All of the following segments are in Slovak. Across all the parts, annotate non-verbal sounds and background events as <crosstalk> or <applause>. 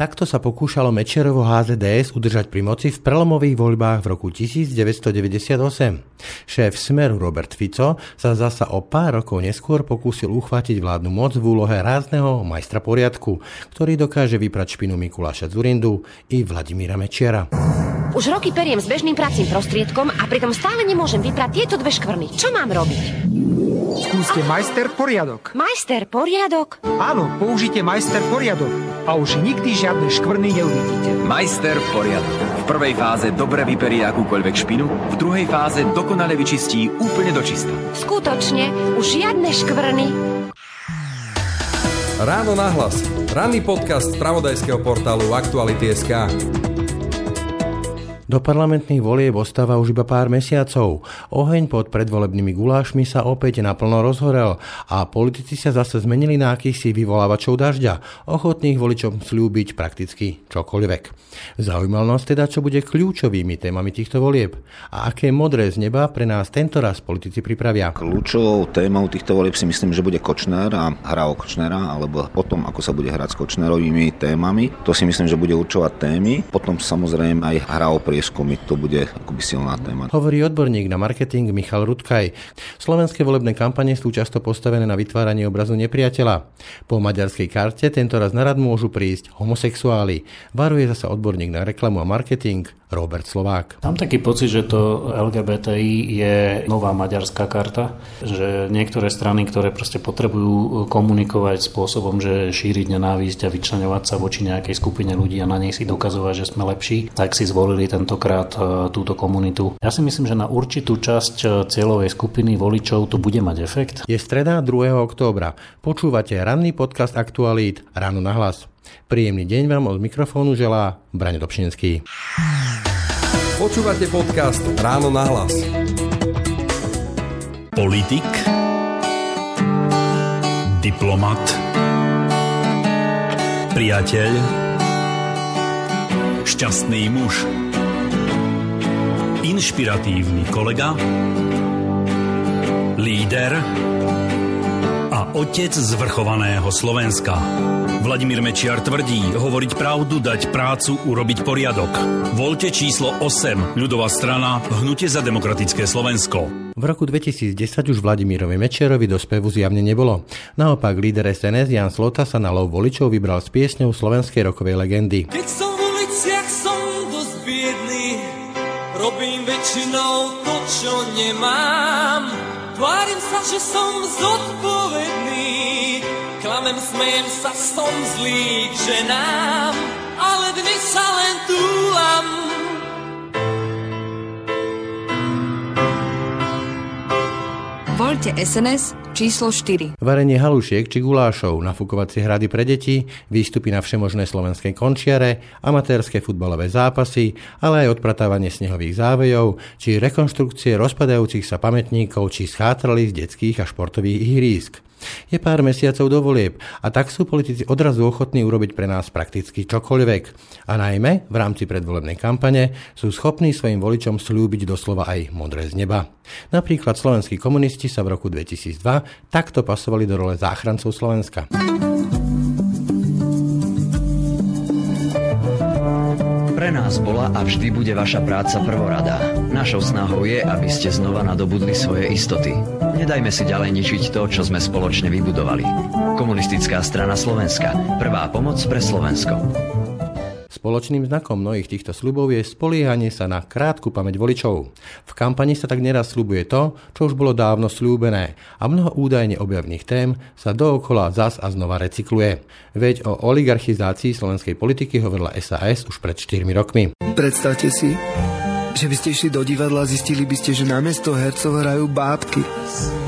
Takto sa pokúšalo Mečerovo HZDS udržať pri moci v prelomových voľbách v roku 1998. Šéf Smeru Robert Fico sa zasa o pár rokov neskôr pokúsil uchvátiť vládnu moc v úlohe rázneho majstra poriadku, ktorý dokáže vyprať špinu Mikuláša Zurindu i Vladimíra Mečiara. Už roky periem s bežným pracím prostriedkom a pritom stále nemôžem vyprať tieto dve škvrny. Čo mám robiť? Skúste majster poriadok. Majster poriadok? Áno, použite majster poriadok a už nikdy žiadne škvrny neuvidíte. Majster poriadok. V prvej fáze dobre vyperie akúkoľvek špinu, v druhej fáze dokonale vyčistí úplne do čista. Skutočne, už žiadne škvrny. Ráno nahlas. Ranný podcast z pravodajského portálu Aktuality.sk. Do parlamentných volieb ostáva už iba pár mesiacov. Oheň pod predvolebnými gulášmi sa opäť naplno rozhorel a politici sa zase zmenili na akýchsi vyvolávačov dažďa, ochotných voličom slúbiť prakticky čokoľvek. Zaujímal nás teda, čo bude kľúčovými témami týchto volieb a aké modré z neba pre nás tento raz politici pripravia. Kľúčovou témou týchto volieb si myslím, že bude Kočner a hra o Kočnera, alebo o tom, ako sa bude hrať s Kočnerovými témami. To si myslím, že bude určovať témy. Potom samozrejme aj hra o prie prieskumy, to bude akoby silná téma. Hovorí odborník na marketing Michal Rudkaj. Slovenské volebné kampane sú často postavené na vytváranie obrazu nepriateľa. Po maďarskej karte tento raz na rad môžu prísť homosexuáli. Varuje zasa odborník na reklamu a marketing Robert Slovák. Mám taký pocit, že to LGBTI je nová maďarská karta, že niektoré strany, ktoré proste potrebujú komunikovať spôsobom, že šíriť nenávisť a vyčlenovať sa voči nejakej skupine ľudí a na nej si dokazovať, že sme lepší, tak si zvolili tentokrát e, túto komunitu. Ja si myslím, že na určitú časť e, cieľovej skupiny voličov to bude mať efekt. Je streda 2. októbra. Počúvate ranný podcast Aktualít Ráno na hlas. Príjemný deň vám od mikrofónu želá Brane Dobšinský. Počúvate podcast Ráno na hlas. Politik, diplomat, priateľ, šťastný muž, inšpiratívny kolega, líder a otec zvrchovaného Slovenska. Vladimír Mečiar tvrdí, hovoriť pravdu, dať prácu, urobiť poriadok. Volte číslo 8, ľudová strana, Hnutie za demokratické Slovensko. V roku 2010 už Vladimírovi Mečiarovi do spevu zjavne nebolo. Naopak líder SNS Jan Slota sa na lov voličov vybral s piesňou slovenskej rokovej legendy. Keď som v uliciach, som dosť biedný, robím väčšinou to, čo nemám. Tvárim sa, že som zodpovedný, Klamem, smejem sa, som zlý k ženám, ale dnes sa len túlam. Voľte SNS číslo 4. Varenie halušiek či gulášov, nafúkovacie hrady pre deti, výstupy na všemožné slovenskej končiare, amatérske futbalové zápasy, ale aj odpratávanie snehových závejov, či rekonštrukcie rozpadajúcich sa pamätníkov či schátralých detských a športových ihrísk. Je pár mesiacov do volieb a tak sú politici odrazu ochotní urobiť pre nás prakticky čokoľvek. A najmä v rámci predvolebnej kampane sú schopní svojim voličom slúbiť doslova aj modré z neba. Napríklad slovenskí komunisti sa v roku 2002 takto pasovali do role záchrancov Slovenska. Pre nás bola a vždy bude vaša práca prvoradá. Našou snahou je, aby ste znova nadobudli svoje istoty. Nedajme si ďalej ničiť to, čo sme spoločne vybudovali. Komunistická strana Slovenska. Prvá pomoc pre Slovensko. Spoločným znakom mnohých týchto sľubov je spoliehanie sa na krátku pamäť voličov. V kampani sa tak neraz sľubuje to, čo už bolo dávno slúbené a mnoho údajne objavných tém sa dookola zas a znova recykluje. Veď o oligarchizácii slovenskej politiky hovorila SAS už pred 4 rokmi. Predstavte si, že by ste išli do divadla a zistili by ste, že namiesto hercov hrajú bábky.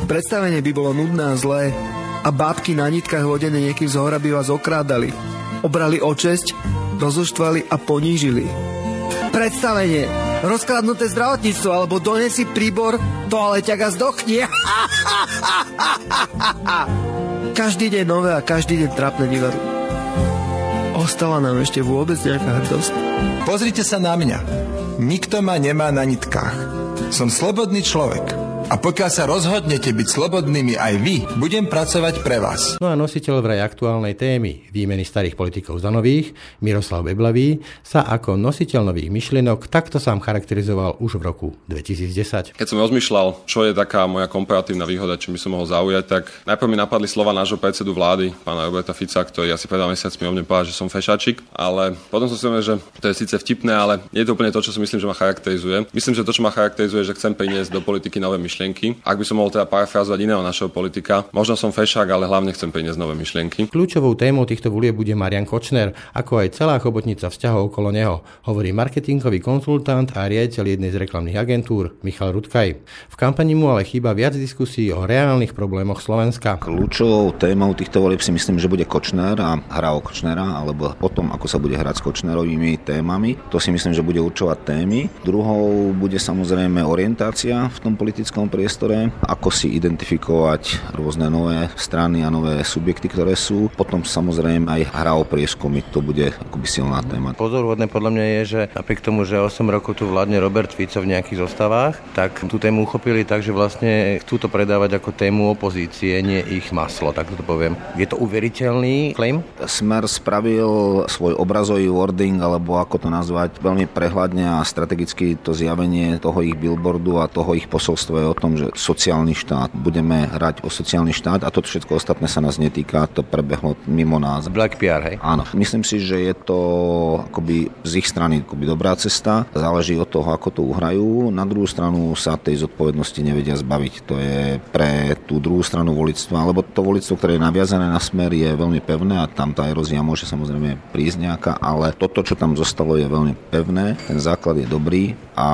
Predstavenie by bolo nudné a zlé a bábky na nitkách hodené niekým z hora by vás okrádali. Obrali o česť rozoštvali a ponížili. Predstavenie. Rozkladnuté zdravotníctvo alebo donesi príbor, toaleťak a zdochni. <laughs> každý deň nové a každý deň trápne divadlo. Ostala nám ešte vôbec nejaká hrdosť? Pozrite sa na mňa. Nikto ma nemá na nitkách. Som slobodný človek A pokiaľ sa rozhodnete byť slobodnými aj vy, budem pracovať pre vás. No a nositeľ vraj aktuálnej témy výmeny starých politikov za nových, Miroslav Beblavý, sa ako nositeľ nových myšlienok takto sám charakterizoval už v roku 2010. Keď som rozmýšľal, čo je taká moja komparatívna výhoda, čo by som mohol zaujať, tak najprv mi napadli slova nášho predsedu vlády, pána Roberta Fica, ktorý asi pred mesiac mi o mne povedal, že som fešačik, ale potom som si uvedomil, že to je síce vtipné, ale nie je to úplne to, čo si myslím, že ma charakterizuje. Myslím, že to, čo ma charakterizuje, že chcem priniesť do politiky nové myšlienky. Ak by som mohol teda parafrazovať iného našeho politika, možno som fešák, ale hlavne chcem priniesť nové myšlienky. Kľúčovou témou týchto volieb bude Marian Kočner, ako aj celá chobotnica vzťahov okolo neho, hovorí marketingový konzultant a riaditeľ jednej z reklamných agentúr Michal Rudkaj. V kampani mu ale chýba viac diskusí o reálnych problémoch Slovenska. Kľúčovou témou týchto volieb si myslím, že bude Kočner a hra o Kočnera, alebo o tom, ako sa bude hrať s Kočnerovými témami. To si myslím, že bude určovať témy. Druhou bude samozrejme orientácia v tom politickom priestore, ako si identifikovať rôzne nové strany a nové subjekty, ktoré sú. Potom samozrejme aj hra o prieskumy, to bude akoby silná téma. Pozorvodné podľa mňa je, že napriek tomu, že 8 rokov tu vládne Robert Fico v nejakých zostavách, tak tú tému uchopili tak, že vlastne chcú to predávať ako tému opozície, nie ich maslo, tak to poviem. Je to uveriteľný claim? Smer spravil svoj obrazový wording, alebo ako to nazvať, veľmi prehľadne a strategicky to zjavenie toho ich billboardu a toho ich posolstva je o tom, že sociálny štát, budeme hrať o sociálny štát a to všetko ostatné sa nás netýka, to prebehlo mimo nás. Black PR, hej? Áno, myslím si, že je to akoby z ich strany akoby dobrá cesta, záleží od toho, ako to uhrajú. Na druhú stranu sa tej zodpovednosti nevedia zbaviť. To je pre tú druhú stranu volictva, alebo to volictvo, ktoré je naviazané na smer, je veľmi pevné a tam tá erozia môže samozrejme prísť nejaká, ale toto, čo tam zostalo, je veľmi pevné. Ten základ je dobrý a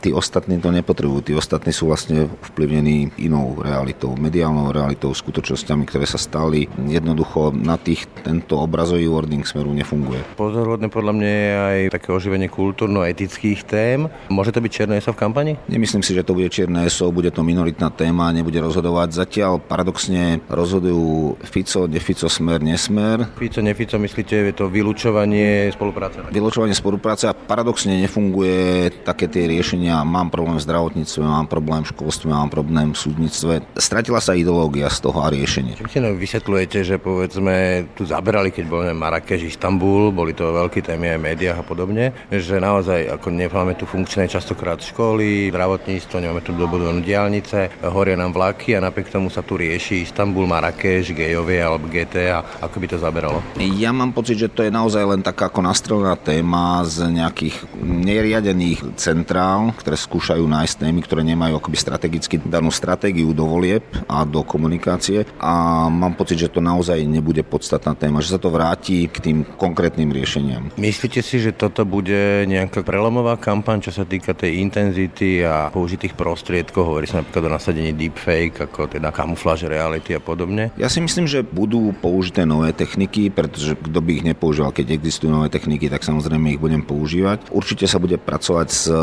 tí ostatní to nepotrebujú. Tí ostatní sú vlastne vplyvnení inou realitou, mediálnou realitou, skutočnosťami, ktoré sa stali. Jednoducho na tých tento obrazový wording smeru nefunguje. Pozoruhodné podľa mňa je aj také oživenie kultúrno-etických tém. Môže to byť čierne ESO v kampani? Nemyslím si, že to bude čierne ESO, bude to minoritná téma, nebude rozhodovať. Zatiaľ paradoxne rozhodujú Fico, nefico, smer, nesmer. Fico, nefico, myslíte, je to vylúčovanie spolupráce? Vylúčovanie spolupráce a paradoxne nefunguje také tie riešenia, mám problém v zdravotníctve, mám problém v školstve, mám problém v súdnictve. Stratila sa ideológia z toho a riešenie. Čím si vysvetľujete, že povedzme tu zaberali, keď bol Marrakeš, Istanbul, boli to veľké témy aj v médiách a podobne, že naozaj ako nemáme tu funkčné častokrát školy, zdravotníctvo, nemáme tu dobudovanú diálnice, horia nám vlaky a napriek tomu sa tu rieši Istanbul, Marrakeš, gejovie alebo GT a ako by to zaberalo? Ja mám pocit, že to je naozaj len taká ako nastrelená téma z nejakých neriadených centrál, ktoré skúšajú nájsť témy, ktoré nemajú akoby strategicky danú stratégiu do volieb a do komunikácie a mám pocit, že to naozaj nebude podstatná téma, že sa to vráti k tým konkrétnym riešeniam. Myslíte si, že toto bude nejaká prelomová kampaň, čo sa týka tej intenzity a použitých prostriedkov? Hovorí sa napríklad o nasadení deepfake, ako teda kamufláž reality a podobne? Ja si myslím, že budú použité nové techniky, pretože kto by ich nepoužíval, keď existujú nové techniky, tak samozrejme ich budem používať. Určite sa bude pracovať s e,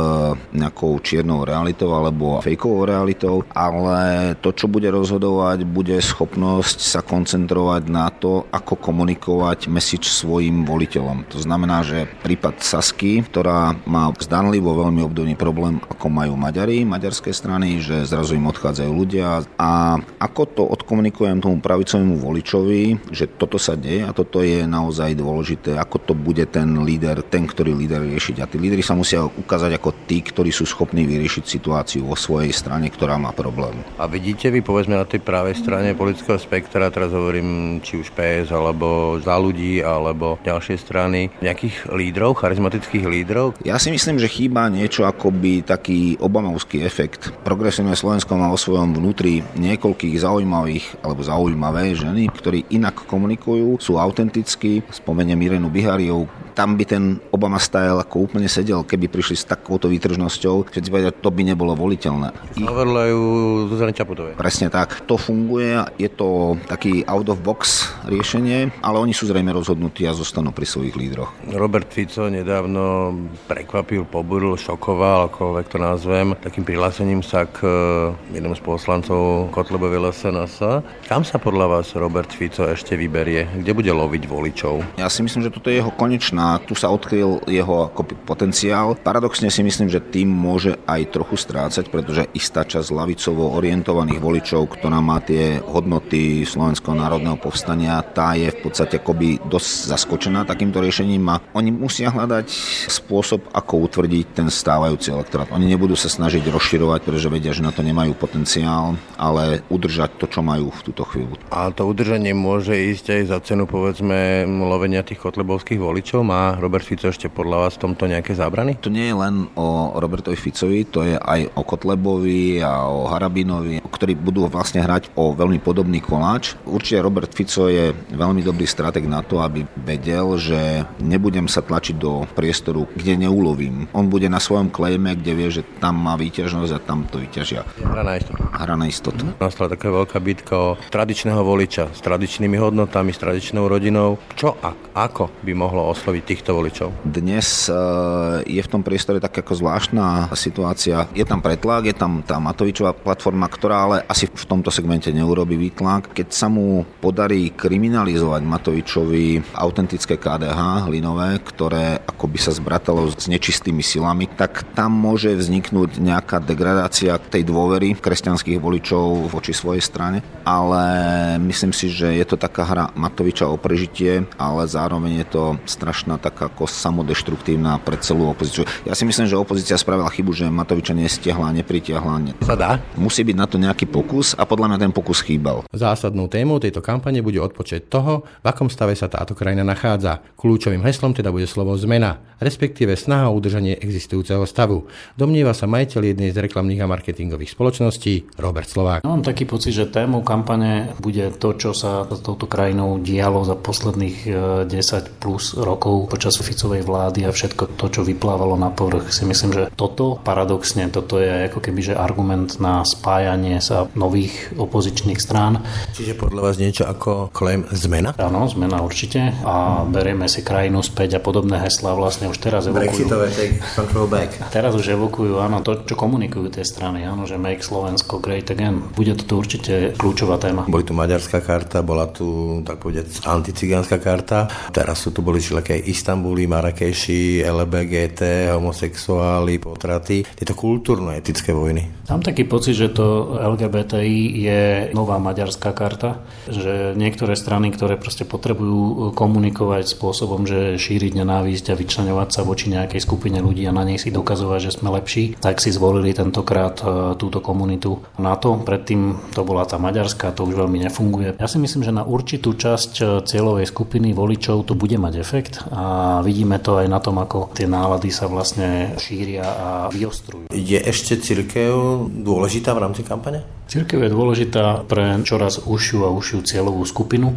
nejakou čiernou realitou alebo fejkovou realitou, ale to, čo bude rozhodovať, bude schopnosť sa koncentrovať na to, ako komunikovať message svojim voliteľom. To znamená, že prípad Sasky, ktorá má zdanlivo veľmi obdobný problém, ako majú Maďari, maďarské strany, že zrazu im odchádzajú ľudia a ako to odkomunikujem tomu pravicovému voličovi, že toto sa deje a toto je naozaj dôležité, ako to bude ten líder, ten, ktorý líder riešiť. A tí lídry sa musia ukázať ako tí, ktorí sú schopní vyriešiť situáciu vo svojej strane, ktorá má problém. A vidíte vy, povedzme, na tej pravej strane politického spektra, teraz hovorím či už PS, alebo za ľudí, alebo ďalšie strany, nejakých lídrov, charizmatických lídrov? Ja si myslím, že chýba niečo akoby taký obamovský efekt. Progresívne Slovensko má vo svojom vnútri niekoľkých zaujímavých alebo zaujímavé ženy, ktorí inak komunikujú, sú autentickí. Spomeniem Irenu Bihariov, tam by ten Obama style ako úplne sedel, keby prišli s takouto výtržnosťou, všetci povedia, to by nebolo voliteľné. Overlajú Zuzane Čaputovej. Presne tak. To funguje, je to taký out of box riešenie, ale oni sú zrejme rozhodnutí a zostanú pri svojich lídroch. Robert Fico nedávno prekvapil, poburil, šokoval, akokoľvek to nazvem, takým prihlásením sa k eh, jednom z poslancov Kotlebovej LSNS. Kam sa podľa vás Robert Fico ešte vyberie? Kde bude loviť voličov? Ja si myslím, že toto je jeho konečná tu sa odkryl využil jeho potenciál. Paradoxne si myslím, že tým môže aj trochu strácať, pretože istá časť lavicovo orientovaných voličov, ktorá má tie hodnoty Slovenského národného povstania, tá je v podstate akoby dosť zaskočená takýmto riešením a oni musia hľadať spôsob, ako utvrdiť ten stávajúci elektorát. Oni nebudú sa snažiť rozširovať, pretože vedia, že na to nemajú potenciál, ale udržať to, čo majú v túto chvíľu. A to udržanie môže ísť aj za cenu, povedzme, lovenia tých kotlebovských voličov? Má Robert Fico ešte podľa vás v tomto nejaké zábrany? To nie je len o Robertovi Ficovi, to je aj o Kotlebovi a o Harabinovi, ktorí budú vlastne hrať o veľmi podobný koláč. Určite Robert Fico je veľmi dobrý strateg na to, aby vedel, že nebudem sa tlačiť do priestoru, kde neulovím. On bude na svojom klejme, kde vie, že tam má výťažnosť a tam to vyťažia. Hra na istotu. Hra na istotu. Nastala taká veľká bitka o tradičného voliča s tradičnými hodnotami, s tradičnou rodinou. Čo a ako by mohlo osloviť týchto voličov? Dnes eh, je v tom priestore tak ako zvláštna situácia. Je tam pretlak, je tam tá Matovičová platforma, ktorá ale asi v tomto segmente neurobi výtlak. Keď sa mu podarí kriminalizovať Matovičovi autentické KDH hlinové, ktoré akoby sa zbratalo s nečistými silami, tak tam môže vzniknúť nejaká degradácia tej dôvery kresťanských voličov voči svojej strane. Ale myslím si, že je to taká hra Matoviča o prežitie, ale zároveň je to strašná taká ako samodeštruktívna pre celú opozíciu. Ja si myslím, že opozícia spravila chybu, že Matoviča nestiahla, nepritiahla. Sa dá? Musí byť na to nejaký pokus a podľa mňa ten pokus chýbal. Zásadnou témou tejto kampane bude odpočet toho, v akom stave sa táto krajina nachádza. Kľúčovým heslom teda bude slovo zmena, respektíve snaha o udržanie existujúceho stavu. Domnieva sa majiteľ jednej z reklamných a marketingových spoločností Robert Slovák. Ja mám taký pocit, že témou kampane bude to, čo sa s touto krajinou dialo za posledných 10 e, plus rokov počas Ficovej vlády a všetko to, čo vyplávalo na povrch. Si myslím, že toto paradoxne, toto je ako keby že argument na spájanie sa nových opozičných strán. Čiže podľa vás niečo ako claim zmena? Áno, zmena určite a berieme si krajinu späť a podobné heslá vlastne už teraz evokujú. Brexitové take control back. Teraz už evokujú, áno, to, čo komunikujú tie strany, áno, že make Slovensko great again. Bude toto určite kľúčová téma. Boli tu maďarská karta, bola tu, tak povedať, anticigánska karta. Teraz sú tu boli všelijaké Istanbuli, Marrakeši, LBGT, homosexuáli, potraty. Tieto kultúrno-etické vojny. Mám taký pocit, že to LGBTI je nová maďarská karta, že niektoré strany, ktoré proste potrebujú komunikovať spôsobom, že šíriť nenávisť a vyčlenovať sa voči nejakej skupine ľudí a na nej si dokazovať, že sme lepší, tak si zvolili tentokrát e, túto komunitu NATO. Predtým to bola tá maďarská, to už veľmi nefunguje. Ja si myslím, že na určitú časť e, cieľovej skupiny voličov to bude mať efekt a vidíme to aj na tom, ako tie nálady sa vlastne šíria a vyostrujú. Je ešte církev dôležitá v rámci kampane? Církev je dôležitá pre čoraz užšiu a užšiu cieľovú skupinu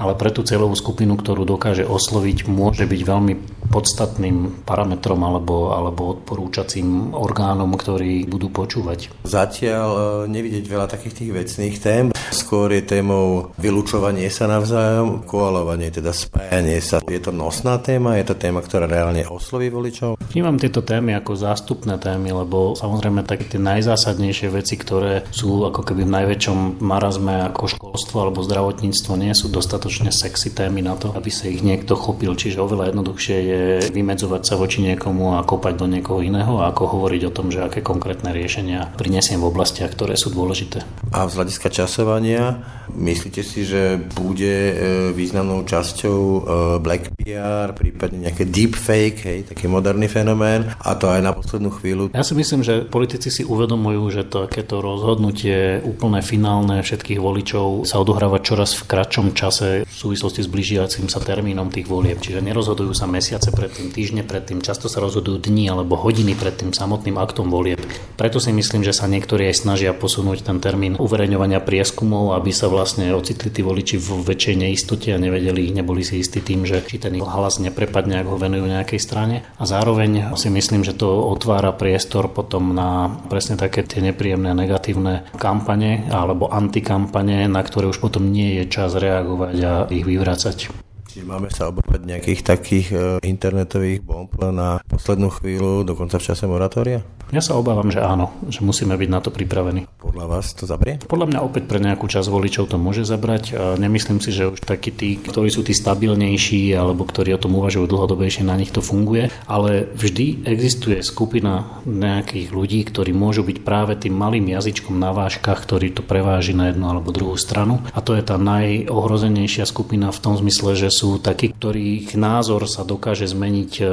ale pre tú cieľovú skupinu, ktorú dokáže osloviť, môže byť veľmi podstatným parametrom alebo, alebo odporúčacím orgánom, ktorí budú počúvať. Zatiaľ e, nevidieť veľa takých tých vecných tém. Skôr je témou vylúčovanie sa navzájom, koalovanie, teda spájanie sa. Je to nosná téma, je to téma, ktorá reálne osloví voličov? Vnímam tieto témy ako zástupné témy, lebo samozrejme také tie najzásadnejšie veci, ktoré sú ako keby v najväčšom marazme ako školstvo alebo zdravotníctvo, nie sú dostatočné dostatočne sexy témy na to, aby sa ich niekto chopil. Čiže oveľa jednoduchšie je vymedzovať sa voči niekomu a kopať do niekoho iného a ako hovoriť o tom, že aké konkrétne riešenia prinesiem v oblastiach, ktoré sú dôležité. A z hľadiska časovania, myslíte si, že bude e, významnou časťou e, Black PR, prípadne nejaké deepfake, hej, taký moderný fenomén a to aj na poslednú chvíľu? Ja si myslím, že politici si uvedomujú, že to, takéto rozhodnutie úplne finálne všetkých voličov sa odohráva čoraz v kratšom čase v súvislosti s blížiacim sa termínom tých volieb. Čiže nerozhodujú sa mesiace predtým, týždne predtým, často sa rozhodujú dni alebo hodiny pred tým samotným aktom volieb. Preto si myslím, že sa niektorí aj snažia posunúť ten termín uverejňovania prieskumov, aby sa vlastne ocitli tí voliči v väčšej neistote a nevedeli, neboli si istí tým, že či ten hlas neprepadne, ak ho venujú nejakej strane. A zároveň si myslím, že to otvára priestor potom na presne také tie nepríjemné negatívne kampane alebo antikampane, na ktoré už potom nie je čas reagovať a ich vyvracať. Čiže máme sa obávať nejakých takých e, internetových bomb na poslednú chvíľu, dokonca v čase moratória? Ja sa obávam, že áno, že musíme byť na to pripravení. Podľa vás to zabrie? Podľa mňa opäť pre nejakú časť voličov to môže zabrať. A nemyslím si, že už takí tí, ktorí sú tí stabilnejší alebo ktorí o tom uvažujú dlhodobejšie, na nich to funguje. Ale vždy existuje skupina nejakých ľudí, ktorí môžu byť práve tým malým jazyčkom na váškach, ktorý to preváži na jednu alebo druhú stranu. A to je tá najohrozenejšia skupina v tom zmysle, že sú takí, ktorých názor sa dokáže zmeniť e,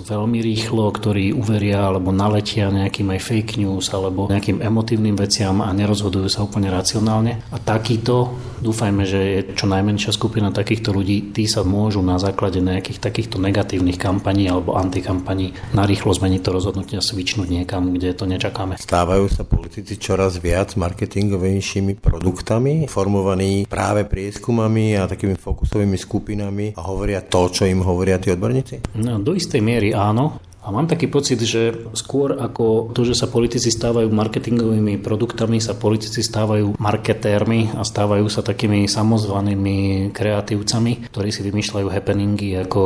veľmi rýchlo, ktorí uveria alebo naletia nejakým aj fake news alebo nejakým emotívnym veciam a nerozhodujú sa úplne racionálne. A takýto, dúfajme, že je čo najmenšia skupina takýchto ľudí, tí sa môžu na základe nejakých takýchto negatívnych kampaní alebo antikampaní narýchlo zmeniť to rozhodnutie a svičnúť niekam, kde to nečakáme. Stávajú sa politici čoraz viac marketingovejšími produktami, formovaní práve prieskumami a takými fokusovými skupinami a hovoria to, čo im hovoria tí odborníci? No, do istej miery áno. A mám taký pocit, že skôr ako to, že sa politici stávajú marketingovými produktami, sa politici stávajú marketérmi a stávajú sa takými samozvanými kreatívcami, ktorí si vymýšľajú happeningy ako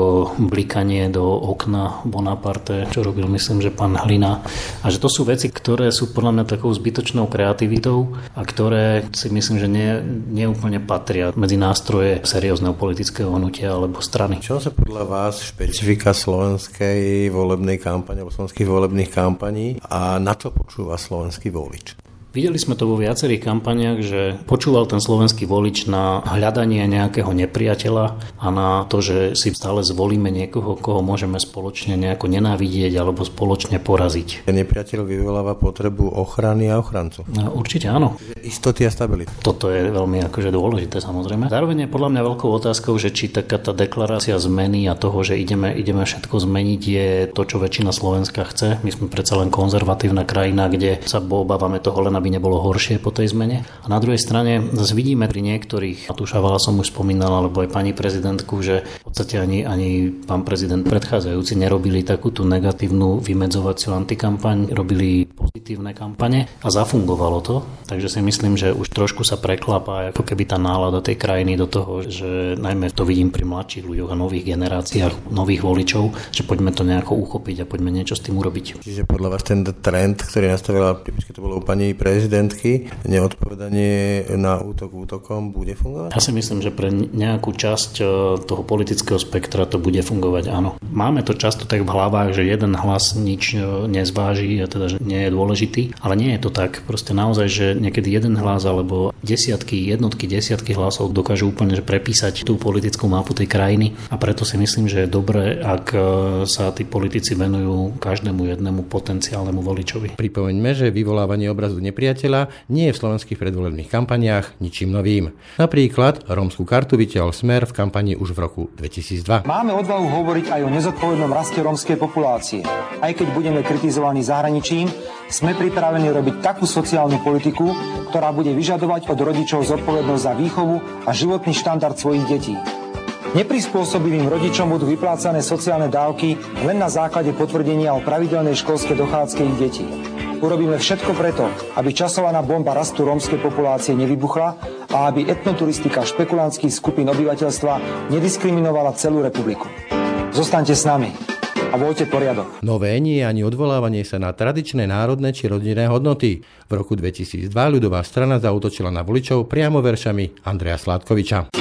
blikanie do okna Bonaparte, čo robil myslím, že pán Hlina. A že to sú veci, ktoré sú podľa mňa takou zbytočnou kreativitou a ktoré si myslím, že nie, neúplne patria medzi nástroje seriózneho politického hnutia alebo strany. Čo sa podľa vás špecifika slovenskej volebnej volebnej kampane alebo slovenských volebných kampaní a na čo počúva slovenský volič? Videli sme to vo viacerých kampaniach, že počúval ten slovenský volič na hľadanie nejakého nepriateľa a na to, že si stále zvolíme niekoho, koho môžeme spoločne nejako nenávidieť alebo spoločne poraziť. Nepriateľ vyvoláva potrebu ochrany a ochrancu. No, určite áno. Istoty a stability. Toto je veľmi akože dôležité samozrejme. Zároveň je podľa mňa veľkou otázkou, že či taká tá deklarácia zmeny a toho, že ideme, ideme všetko zmeniť, je to, čo väčšina Slovenska chce. My sme predsa len konzervatívna krajina, kde sa obávame toho len, aby nebolo horšie po tej zmene. A na druhej strane zase vidíme pri niektorých, a tu Šavala som už spomínal, alebo aj pani prezidentku, že v podstate ani, ani pán prezident predchádzajúci nerobili takú tú negatívnu vymedzovaciu antikampaň, robili pozitívne kampane a zafungovalo to. Takže si myslím, že už trošku sa preklapa ako keby tá nálada tej krajiny do toho, že najmä to vidím pri mladších ľuďoch a nových generáciách, nových voličov, že poďme to nejako uchopiť a poďme niečo s tým urobiť. Čiže podľa vás ten trend, ktorý nastavila, typicky to bolo u pani pre prezidentky, neodpovedanie na útok útokom bude fungovať? Ja si myslím, že pre nejakú časť e, toho politického spektra to bude fungovať, áno. Máme to často tak v hlavách, že jeden hlas nič e, nezváži, a teda, že nie je dôležitý, ale nie je to tak. Proste naozaj, že niekedy jeden hlas alebo desiatky, jednotky, desiatky hlasov dokážu úplne že prepísať tú politickú mapu tej krajiny a preto si myslím, že je dobré, ak e, sa tí politici venujú každému jednému potenciálnemu voličovi. Pripomeňme, že vyvolávanie obrazu nepri nepriateľa nie je v slovenských predvolebných kampaniách ničím novým. Napríklad rómskú kartu vytiahol Smer v kampani už v roku 2002. Máme odvahu hovoriť aj o nezodpovednom raste rómskej populácie. Aj keď budeme kritizovaní zahraničím, sme pripravení robiť takú sociálnu politiku, ktorá bude vyžadovať od rodičov zodpovednosť za výchovu a životný štandard svojich detí. Neprispôsobivým rodičom budú vyplácané sociálne dávky len na základe potvrdenia o pravidelnej školskej dochádzke ich detí. Urobíme všetko preto, aby časovaná bomba rastu rómskej populácie nevybuchla a aby etnoturistika špekulantských skupín obyvateľstva nediskriminovala celú republiku. Zostaňte s nami a voľte poriadok. Nové nie je ani odvolávanie sa na tradičné národné či rodinné hodnoty. V roku 2002 ľudová strana zautočila na voličov priamo veršami Andreja Sládkoviča.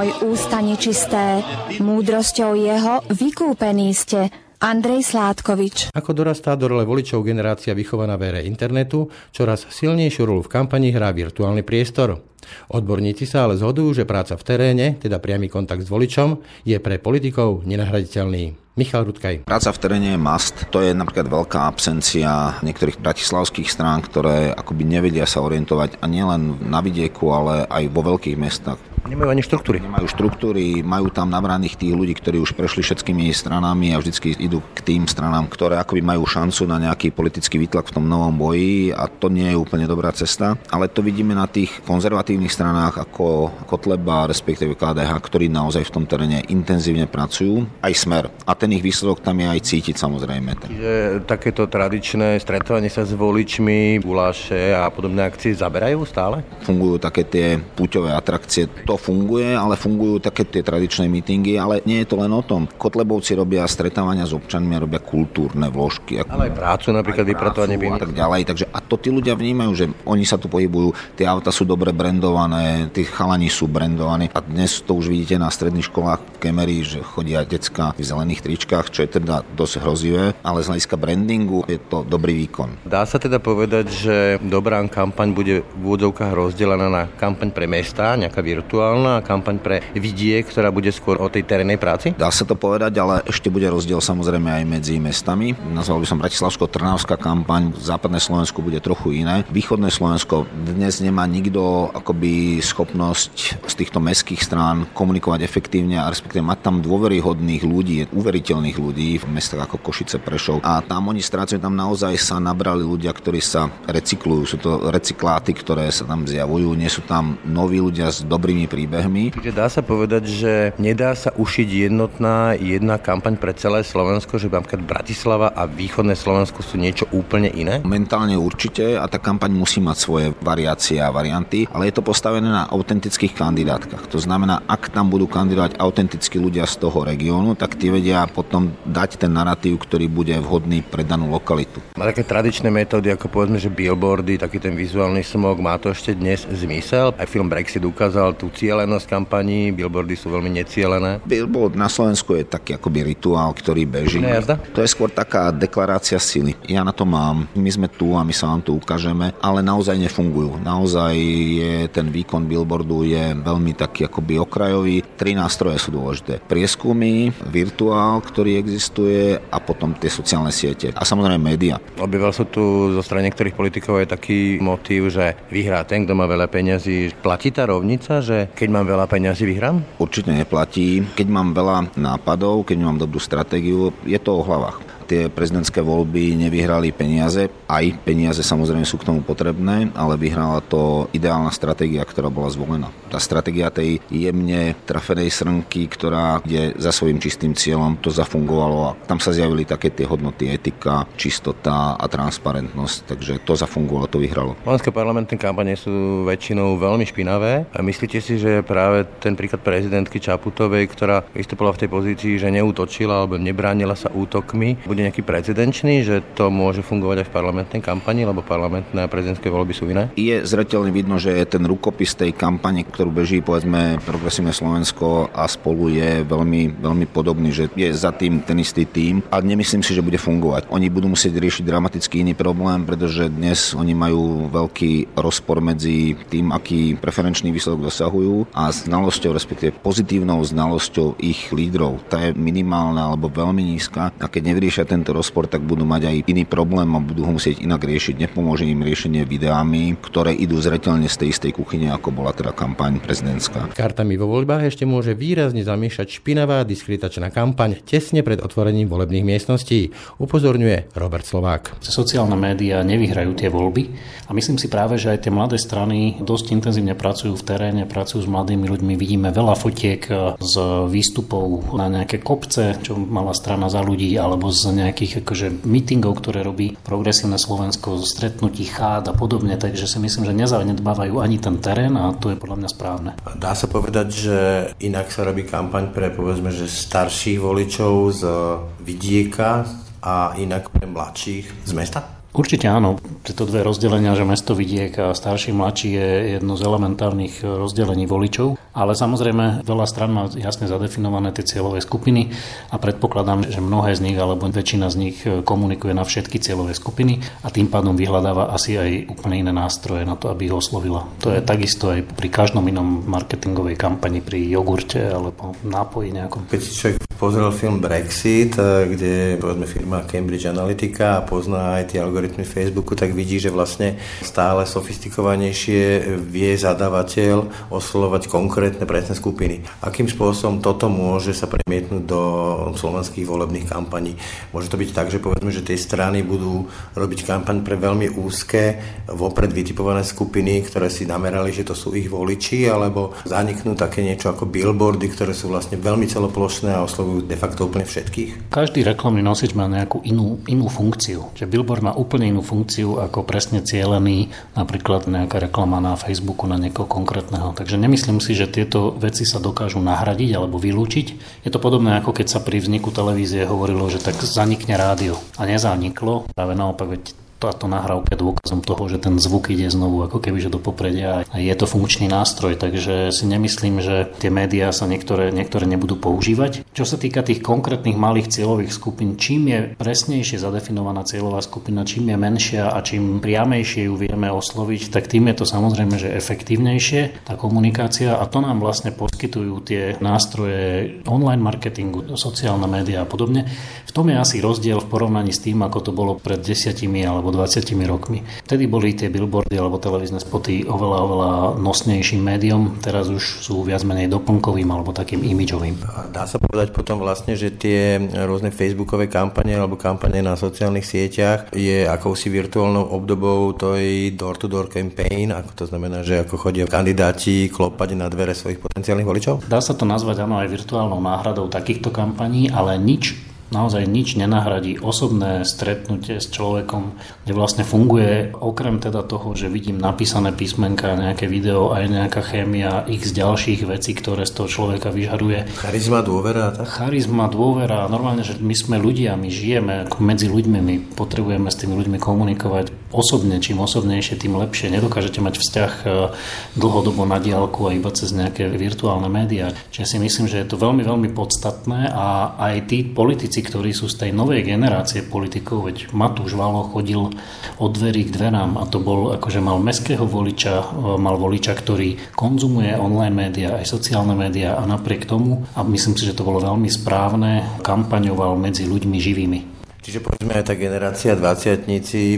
Môj ústa nečisté, múdrosťou jeho vykúpení ste. Andrej Sládkovič. Ako dorastá do role voličov generácia vychovaná v ére internetu, čoraz silnejšiu rolu v kampani hrá virtuálny priestor. Odborníci sa ale zhodujú, že práca v teréne, teda priamy kontakt s voličom, je pre politikov nenahraditeľný. Michal Rudkaj. Práca v teréne je must. To je napríklad veľká absencia niektorých bratislavských strán, ktoré akoby nevedia sa orientovať a nielen na vidieku, ale aj vo veľkých mestách. Nemajú ani štruktúry. Nemajú štruktúry, majú tam nabraných tých ľudí, ktorí už prešli všetkými stranami a vždycky idú k tým stranám, ktoré akoby majú šancu na nejaký politický výtlak v tom novom boji a to nie je úplne dobrá cesta. Ale to vidíme na tých konzervatívnych stranách ako Kotleba, respektíve KDH, ktorí naozaj v tom teréne intenzívne pracujú, aj smer. A ten ich výsledok tam je aj cítiť samozrejme. Čiže takéto tradičné stretovanie sa s voličmi, guláše a podobné akcie zaberajú stále? Fungujú také tie puťové atrakcie, to funguje, ale fungujú také tie tradičné mítingy, ale nie je to len o tom. Kotlebovci robia stretávania s občanmi, robia kultúrne vložky. Ale aj prácu, napríklad vypratovanie a tak ďalej. Takže a to tí ľudia vnímajú, že oni sa tu pohybujú, tie auta sú dobre brandované, tí chalani sú brandovaní a dnes to už vidíte na stredných školách v Kemery, že chodia decka v zelených tričkách, čo je teda dosť hrozivé, ale z hľadiska brandingu je to dobrý výkon. Dá sa teda povedať, že dobrá kampaň bude v úvodzovkách rozdelená na kampaň pre mesta, nejaká virtuálna a kampaň pre vidiek, ktorá bude skôr o tej terénnej práci? Dá sa to povedať, ale ešte bude rozdiel samozrejme aj medzi mestami. Nazval by som Bratislavsko-Trnavská kampaň, západné Slovensko bude trochu iné. Východné Slovensko dnes nemá nikto akoby schopnosť z týchto mestských strán komunikovať efektívne a respektíve mať tam dôveryhodných ľudí, uveriteľných ľudí v mestách ako Košice, Prešov. A tam oni strácajú, tam naozaj sa nabrali ľudia, ktorí sa recyklujú. Sú to recykláty, ktoré sa tam zjavujú. Nie sú tam noví ľudia s dobrými príbehmi. Čiže dá sa povedať, že nedá sa ušiť jednotná jedna kampaň pre celé Slovensko, že napríklad Bratislava a východné Slovensko sú niečo úplne iné? Mentálne určite a tá kampaň musí mať svoje variácie a varianty, ale je to postavené na autentických kandidátkach. To znamená, ak tam budú kandidovať autentickí ľudia z toho regiónu, tak tí vedia potom dať ten narratív, ktorý bude vhodný pre danú lokalitu. Má také tradičné metódy, ako povedzme, že billboardy, taký ten vizuálny smog, má to ešte dnes zmysel. Aj film Brexit ukázal tú cielenosť kampaní, billboardy sú veľmi necielené. Billboard na Slovensku je taký akoby rituál, ktorý beží. Nejazda? To je skôr taká deklarácia sily. Ja na to mám. My sme tu a my sa vám to ukážeme, ale naozaj nefungujú. Naozaj je ten výkon billboardu je veľmi taký akoby okrajový. Tri nástroje sú dôležité. Prieskumy, virtuál, ktorý existuje a potom tie sociálne siete. A samozrejme média. Objavil sa tu zo strany niektorých politikov je taký motív, že vyhrá ten, kto má veľa peňazí. Platí tá rovnica, že keď mám veľa peňazí, vyhrám? Určite neplatí. Keď mám veľa nápadov, keď mám dobrú stratégiu, je to o hlavách tie prezidentské voľby nevyhrali peniaze. Aj peniaze samozrejme sú k tomu potrebné, ale vyhrala to ideálna stratégia, ktorá bola zvolená. Tá stratégia tej jemne trafenej srnky, ktorá je za svojím čistým cieľom, to zafungovalo a tam sa zjavili také tie hodnoty etika, čistota a transparentnosť, takže to zafungovalo, to vyhralo. Slovenské parlamentné kampane sú väčšinou veľmi špinavé. A myslíte si, že práve ten príklad prezidentky Čaputovej, ktorá vystupovala v tej pozícii, že neútočila alebo nebránila sa útokmi, bude bude nejaký precedenčný, že to môže fungovať aj v parlamentnej kampani, lebo parlamentné a prezidentské voľby sú iné? Je zretelne vidno, že ten rukopis tej kampane, ktorú beží povedzme Progresívne Slovensko a spolu je veľmi, veľmi podobný, že je za tým ten istý tým a nemyslím si, že bude fungovať. Oni budú musieť riešiť dramaticky iný problém, pretože dnes oni majú veľký rozpor medzi tým, aký preferenčný výsledok dosahujú a znalosťou, respektíve pozitívnou znalosťou ich lídrov. Tá je minimálna alebo veľmi nízka a keď nevyriešia tento rozpor, tak budú mať aj iný problém a budú ho musieť inak riešiť. Nepomôže im riešenie videami, ktoré idú zretelne z tej istej kuchyne, ako bola teda kampaň prezidentská. Kartami vo voľbách ešte môže výrazne zamiešať špinavá diskreditačná kampaň tesne pred otvorením volebných miestností, upozorňuje Robert Slovák. Sociálne médiá nevyhrajú tie voľby a myslím si práve, že aj tie mladé strany dosť intenzívne pracujú v teréne, pracujú s mladými ľuďmi. Vidíme veľa fotiek z výstupov na nejaké kopce, čo mala strana za ľudí, alebo z nejakých akože meetingov, ktoré robí Progresívne Slovensko, stretnutí chád a podobne, takže si myslím, že nezanedbávajú ani ten terén a to je podľa mňa správne. Dá sa povedať, že inak sa robí kampaň pre povedzme, že starších voličov z vidieka a inak pre mladších z mesta? Určite áno. Tieto dve rozdelenia, že mesto vidiek a starší mladší je jedno z elementárnych rozdelení voličov, ale samozrejme veľa stran má jasne zadefinované tie cieľové skupiny a predpokladám, že mnohé z nich alebo väčšina z nich komunikuje na všetky cieľové skupiny a tým pádom vyhľadáva asi aj úplne iné nástroje na to, aby ich oslovila. To je takisto aj pri každom inom marketingovej kampani, pri jogurte alebo nápoji nejakom. Keď človek pozrel film Brexit, e, kde povedzme firma Cambridge Analytica a pozná aj tie algoritmy Facebooku, tak vidí, že vlastne stále sofistikovanejšie vie zadávateľ oslovať konkrétne presné skupiny. Akým spôsobom toto môže sa premietnúť do slovenských volebných kampaní? Môže to byť tak, že povedzme, že tie strany budú robiť kampaň pre veľmi úzke, vopred vytipované skupiny, ktoré si namerali, že to sú ich voliči, alebo zaniknú také niečo ako billboardy, ktoré sú vlastne veľmi celoplošné a oslovujú de facto úplne všetkých? Každý reklamný nosič má nejakú inú, inú funkciu. Že billboard má úplne inú funkciu ako presne cielený napríklad nejaká reklama na Facebooku na niekoho konkrétneho. Takže nemyslím si, že tieto veci sa dokážu nahradiť alebo vylúčiť. Je to podobné ako keď sa pri vzniku televízie hovorilo, že tak zanikne rádio. A nezaniklo. Práve naopak, veď táto nahrávka je dôkazom toho, že ten zvuk ide znovu ako keby že do popredia a je to funkčný nástroj, takže si nemyslím, že tie médiá sa niektoré, niektoré nebudú používať. Čo sa týka tých konkrétnych malých cieľových skupín, čím je presnejšie zadefinovaná cieľová skupina, čím je menšia a čím priamejšie ju vieme osloviť, tak tým je to samozrejme, že efektívnejšie tá komunikácia a to nám vlastne poskytujú tie nástroje online marketingu, sociálne médiá a podobne. V tom je asi rozdiel v porovnaní s tým, ako to bolo pred desiatimi alebo 20 rokmi. Vtedy boli tie billboardy alebo televízne spoty oveľa, oveľa nosnejším médium, teraz už sú viac menej doplnkovým alebo takým imidžovým. Dá sa povedať potom vlastne, že tie rôzne facebookové kampane alebo kampane na sociálnych sieťach je akousi virtuálnou obdobou tej door-to-door campaign, ako to znamená, že ako chodia kandidáti klopať na dvere svojich potenciálnych voličov? Dá sa to nazvať áno aj virtuálnou náhradou takýchto kampaní, ale nič naozaj nič nenahradí osobné stretnutie s človekom, kde vlastne funguje okrem teda toho, že vidím napísané písmenka, nejaké video, aj nejaká chémia, x ďalších vecí, ktoré z toho človeka vyžaruje. Charizma, dôvera. Tak? Charizma, dôvera. Normálne, že my sme ľudia, my žijeme medzi ľuďmi, my potrebujeme s tými ľuďmi komunikovať osobne. Čím osobnejšie, tým lepšie. Nedokážete mať vzťah e, dlhodobo na diálku a iba cez nejaké virtuálne médiá. Čiže si myslím, že je to veľmi, veľmi podstatné a aj tí politici, ktorí sú z tej novej generácie politikov, veď Matúš Valo chodil od dverí k dverám a to bol, akože mal meského voliča, e, mal voliča, ktorý konzumuje online médiá, aj sociálne médiá a napriek tomu, a myslím si, že to bolo veľmi správne, kampaňoval medzi ľuďmi živými. Čiže povedzme aj tá generácia 20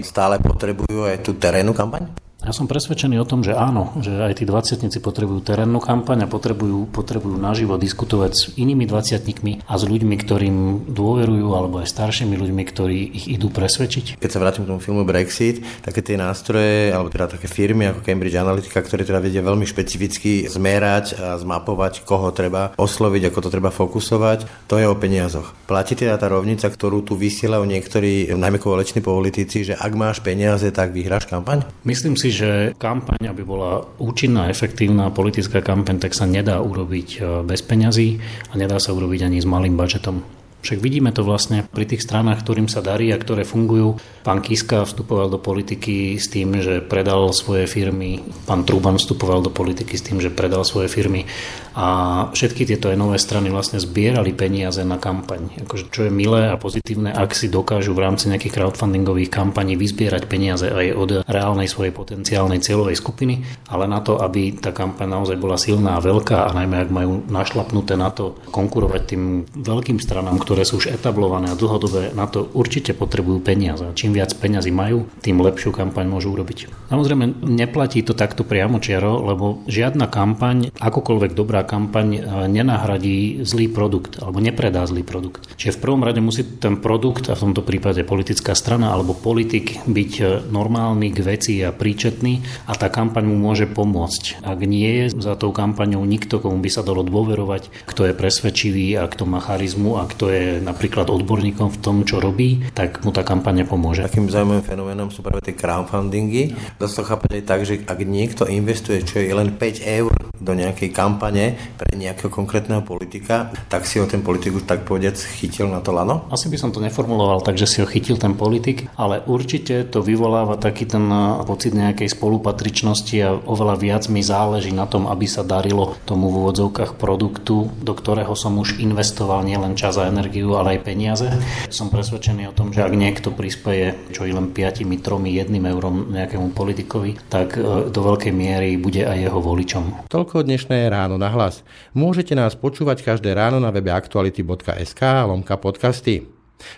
stále potrebujú aj tú terénnu kampaň? Ja som presvedčený o tom, že áno, že aj tí dvaciatnici potrebujú terénnu kampaň a potrebujú, potrebujú naživo diskutovať s inými dvaciatnikmi a s ľuďmi, ktorým dôverujú, alebo aj staršími ľuďmi, ktorí ich idú presvedčiť. Keď sa vrátim k tomu filmu Brexit, také tie nástroje, alebo teda také firmy ako Cambridge Analytica, ktoré teda vedia veľmi špecificky zmerať a zmapovať, koho treba osloviť, ako to treba fokusovať, to je o peniazoch. Platí teda tá rovnica, ktorú tu vysielajú niektorí, najmä koaliční politici, že ak máš peniaze, tak vyhráš kampaň? Myslím si, že kampaň, aby bola účinná, efektívna politická kampaň, tak sa nedá urobiť e, bez peňazí a nedá sa urobiť ani s malým budžetom. Však vidíme to vlastne pri tých stranách, ktorým sa darí a ktoré fungujú. Pán Kiska vstupoval do politiky s tým, že predal svoje firmy. Pán Truban vstupoval do politiky s tým, že predal svoje firmy. A všetky tieto aj nové strany vlastne zbierali peniaze na kampaň. Akože, čo je milé a pozitívne, ak si dokážu v rámci nejakých crowdfundingových kampaní vyzbierať peniaze aj od reálnej svojej potenciálnej cieľovej skupiny, ale na to, aby tá kampaň naozaj bola silná a veľká a najmä ak majú našlapnuté na to konkurovať tým veľkým stranám, ktoré sú už etablované a dlhodobé, na to určite potrebujú peniaze. Čím viac peniazy majú, tým lepšiu kampaň môžu urobiť. Samozrejme, neplatí to takto priamo čiaro, lebo žiadna kampaň, akokoľvek dobrá kampaň e, nenahradí zlý produkt alebo nepredá zlý produkt. Čiže v prvom rade musí ten produkt, a v tomto prípade politická strana alebo politik, byť e, normálny k veci a príčetný a tá kampaň mu môže pomôcť. Ak nie je za tou kampaňou nikto, komu by sa dalo dôverovať, kto je presvedčivý a kto má charizmu a kto je napríklad odborníkom v tom, čo robí, tak mu tá kampaň nepomôže. Takým zaujímavým fenoménom sú práve tie crowdfundingy. Dá to chápať tak, že ak niekto investuje, čo je len 5 eur do nejakej kampane pre nejakého konkrétneho politika, tak si ho ten politik už tak povediac chytil na to lano? Asi by som to neformuloval tak, že si ho chytil ten politik, ale určite to vyvoláva taký ten eh, pocit nejakej spolupatričnosti a oveľa viac mi záleží na tom, aby sa darilo tomu v úvodzovkách produktu, do ktorého som už investoval nielen čas a energiu, ale aj peniaze. Som presvedčený o tom, že ak niekto prispieje čo i len 5, 3, 1 eurom nejakému politikovi, tak eh, do veľkej miery bude aj jeho voličom. Toľko Toľko dnešné ráno na hlas. Môžete nás počúvať každé ráno na webe aktuality.sk lomka podcasty.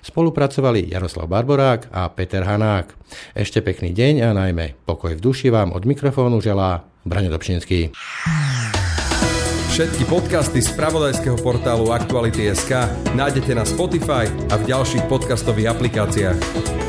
Spolupracovali Jaroslav Barborák a Peter Hanák. Ešte pekný deň a najmä pokoj v duši vám od mikrofónu želá Braňo Dobšinský. Všetky podcasty z pravodajského portálu Aktuality.sk nájdete na Spotify a v ďalších podcastových aplikáciách.